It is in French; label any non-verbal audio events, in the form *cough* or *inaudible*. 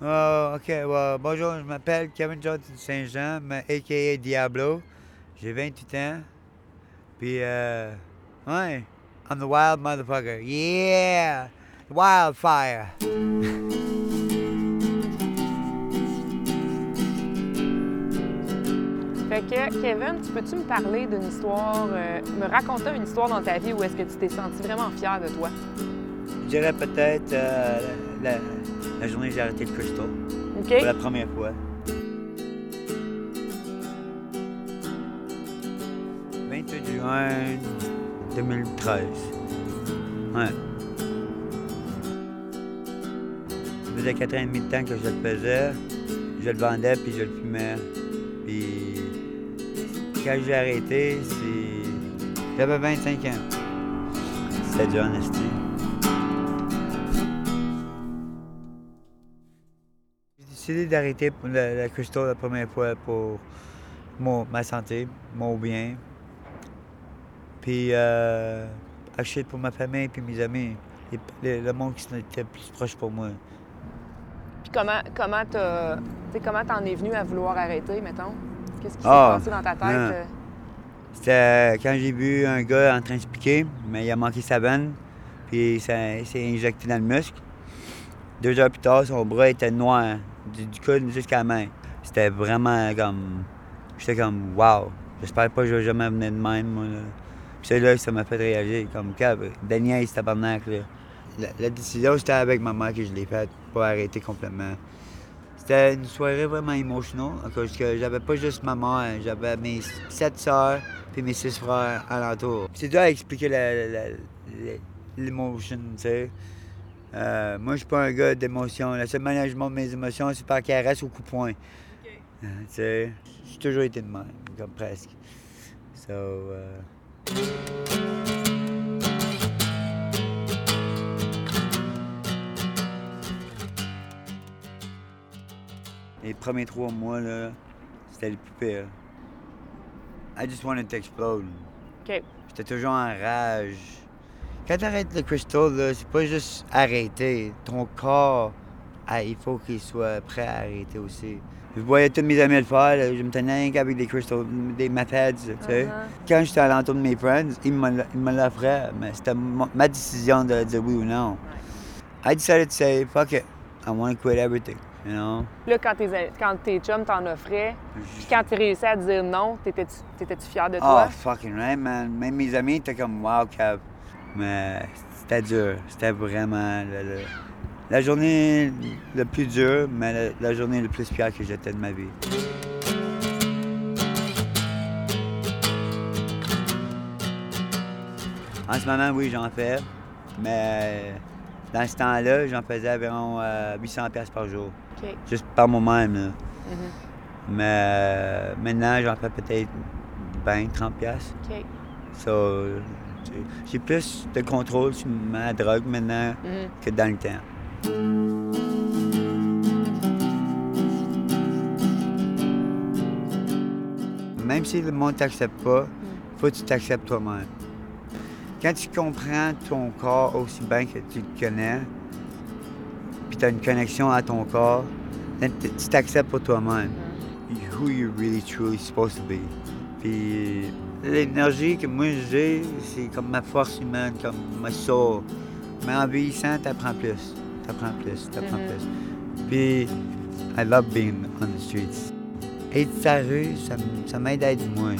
Oh, OK. Well, bonjour, je m'appelle Kevin Jones Saint-Jean, a.k.a. Diablo. J'ai 28 ans. Puis, euh, ouais, I'm the wild motherfucker. Yeah! Wildfire! *laughs* Fait que, Kevin, tu peux-tu me parler d'une histoire, euh, me raconter une histoire dans ta vie où est-ce que tu t'es senti vraiment fier de toi? Je dirais peut-être euh, la, la journée où j'ai arrêté le crystal. OK? Pour la première fois. 28 juin 2013. Ouais. Ça faisait 4 ans et demi de temps que je le faisais. Je le vendais puis je le fumais. Puis quand j'ai arrêté, c'est. J'avais 25 ans. C'était du honesty. Décidé d'arrêter la, la crystal la première fois pour mon- ma santé, mon bien. Puis euh, acheter pour ma famille puis mes amis. Et le, le monde qui était plus proche pour moi. Puis comment comment comment t'en es venu à vouloir arrêter, mettons? Qu'est-ce qui s'est Ah, passé dans ta tête? euh? C'était quand j'ai vu un gars en train de se piquer, mais il a manqué sa veine, puis ça- il s'est injecté dans le muscle. Deux heures plus tard, son bras était noir, du, coude jusqu'à la main. C'était vraiment comme. J'étais comme, wow, j'espère pas que je vais jamais venir de même, moi. Là. Puis c'est là que ça m'a fait réaliser, comme, Daniel, c'est tabarnak, là. La, la décision, c'était avec ma mère que je l'ai faite, pour arrêter complètement. C'était une soirée vraiment émotionnelle, cause que j'avais pas juste ma mère, j'avais mes sept sœurs puis mes six frères alentour. C'est dur à expliquer l'émotion, tu sais. Euh, moi, je suis pas un gars d'émotion. Le seul je montre mes émotions, c'est par caresse ou coup de poing. Euh, tu sais, j'ai toujours été de même, comme presque. So, euh, Les premiers trois mois, là, c'était le plus pire. I just wanted to explode. J'étais toujours en rage. Quand t'arrêtes le crystal, c'est pas juste arrêter. Ton corps, ah, il faut qu'il soit prêt à arrêter aussi. Je voyais tous mes amis le faire, là, je me tenais qu'avec des crystals, des methods, tu sais. Uh-huh. Quand j'étais à l'entour de mes friends, ils me, l'offraient, mais c'était ma décision de dire oui ou non. I decided to say, fuck it, I want to quit everything, you know? Là, quand tes, quand tes chums t'en offraient, puis quand tu réussis à dire non, t'étais-tu, fier de Oh, toi? fucking right, man. Même mes amis étaient comme wow, Cap. Mais c'était dur. C'était vraiment le- le- la journée le plus dure, mais la, la journée le plus fière que j'étais de ma vie. En ce moment, oui, j'en fais. Mais dans ce temps-là, j'en faisais environ euh, 800 pièces par jour. Juste par moi-même. Mhm. Mais euh, maintenant, j'en fais peut-être 20, 30 pièces. OK. So, j'ai plus de contrôle sur ma drogue maintenant Mhm. que dans le temps. Même si le monde t'accepte pas, faut que tu t'acceptes toi-même. Quand tu comprends ton corps aussi bien que tu le connais, puis tu as une connexion à ton corps, t- tu t'acceptes pour toi-même. Who you really truly supposed to be. Puis l'énergie que moi j'ai, c'est comme ma force humaine, comme ma soul. Mais en vieillissant, t'apprends plus. T'apprends plus, t'apprends Mhm. plus. Puis, I love being on the streets. Être sa rue, ça, ça m'aide à être moi.